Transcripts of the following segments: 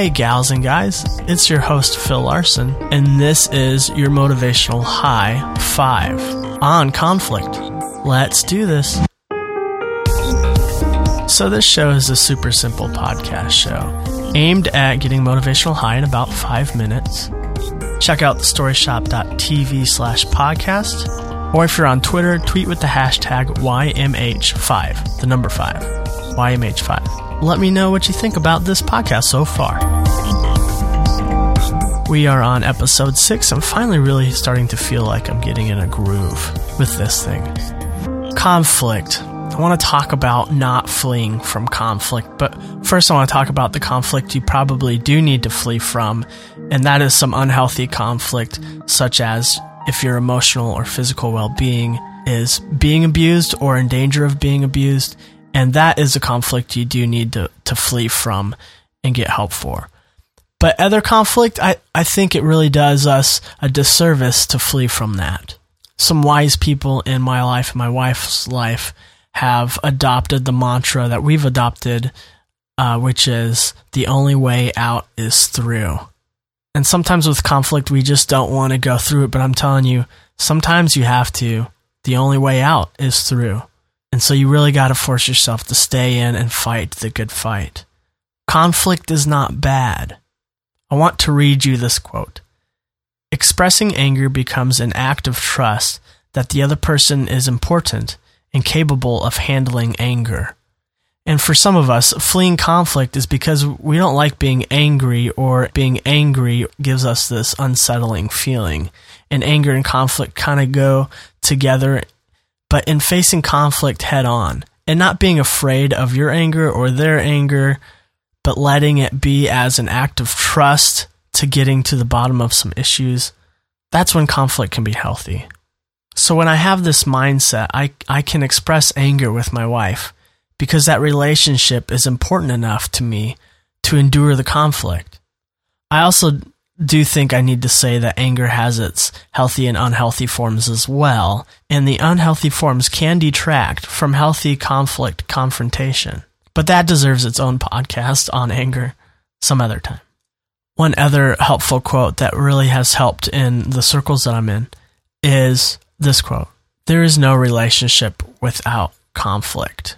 Hey, gals and guys, it's your host, Phil Larson, and this is your motivational high five on conflict. Let's do this. So, this show is a super simple podcast show aimed at getting motivational high in about five minutes. Check out thestoryshop.tv slash podcast, or if you're on Twitter, tweet with the hashtag YMH5, the number five, YMH5 let me know what you think about this podcast so far. We are on episode six. I'm finally really starting to feel like I'm getting in a groove with this thing. Conflict. I want to talk about not fleeing from conflict, but first I want to talk about the conflict you probably do need to flee from, and that is some unhealthy conflict, such as if your emotional or physical well being is being abused or in danger of being abused, and that is a conflict you do need to, to flee from and get help for. But other conflict, I, I think it really does us a disservice to flee from that. Some wise people in my life, my wife's life, have adopted the mantra that we've adopted, uh, which is the only way out is through. And sometimes with conflict, we just don't want to go through it, but I'm telling you, sometimes you have to. The only way out is through. And so you really got to force yourself to stay in and fight the good fight. Conflict is not bad. I want to read you this quote. Expressing anger becomes an act of trust that the other person is important and capable of handling anger. And for some of us, fleeing conflict is because we don't like being angry, or being angry gives us this unsettling feeling. And anger and conflict kind of go together but in facing conflict head on and not being afraid of your anger or their anger, but letting it be as an act of trust to getting to the bottom of some issues, that's when conflict can be healthy. So when I have this mindset, I, I can express anger with my wife because that relationship is important enough to me to endure the conflict. I also do think I need to say that anger has its healthy and unhealthy forms as well, and the unhealthy forms can detract from healthy conflict confrontation. But that deserves its own podcast on anger some other time. One other helpful quote that really has helped in the circles that I'm in is this quote There is no relationship without conflict.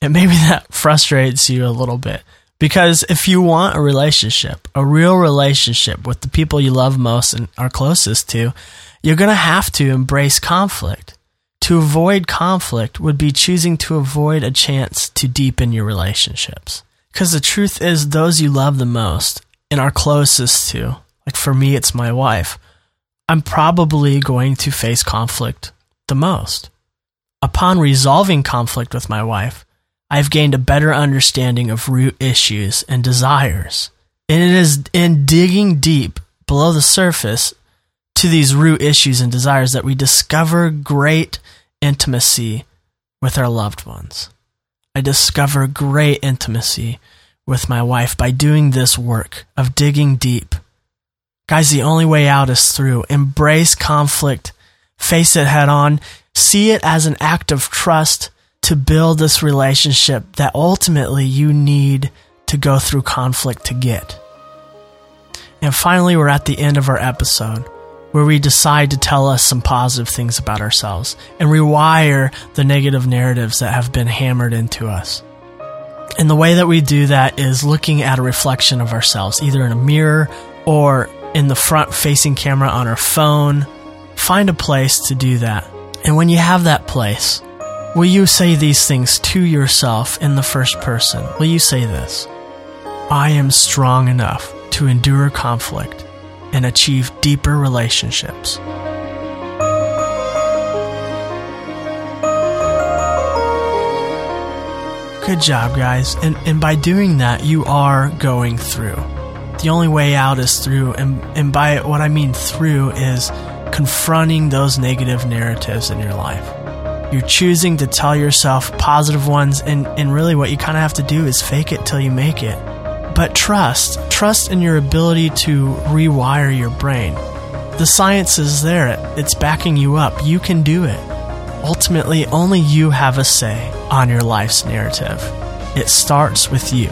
And maybe that frustrates you a little bit because if you want a relationship, a real relationship with the people you love most and are closest to, you're going to have to embrace conflict. To avoid conflict would be choosing to avoid a chance to deepen your relationships. Because the truth is, those you love the most and are closest to, like for me, it's my wife, I'm probably going to face conflict the most. Upon resolving conflict with my wife, I've gained a better understanding of root issues and desires. And it is in digging deep below the surface to these root issues and desires that we discover great intimacy with our loved ones. I discover great intimacy with my wife by doing this work of digging deep. Guys, the only way out is through. Embrace conflict, face it head on, see it as an act of trust to build this relationship that ultimately you need to go through conflict to get. And finally, we're at the end of our episode where we decide to tell us some positive things about ourselves and rewire the negative narratives that have been hammered into us. And the way that we do that is looking at a reflection of ourselves, either in a mirror or in the front facing camera on our phone. Find a place to do that. And when you have that place, Will you say these things to yourself in the first person? Will you say this? I am strong enough to endure conflict and achieve deeper relationships. Good job, guys. And, and by doing that, you are going through. The only way out is through. And, and by what I mean through is confronting those negative narratives in your life. You're choosing to tell yourself positive ones, and, and really what you kind of have to do is fake it till you make it. But trust, trust in your ability to rewire your brain. The science is there, it's backing you up. You can do it. Ultimately, only you have a say on your life's narrative. It starts with you.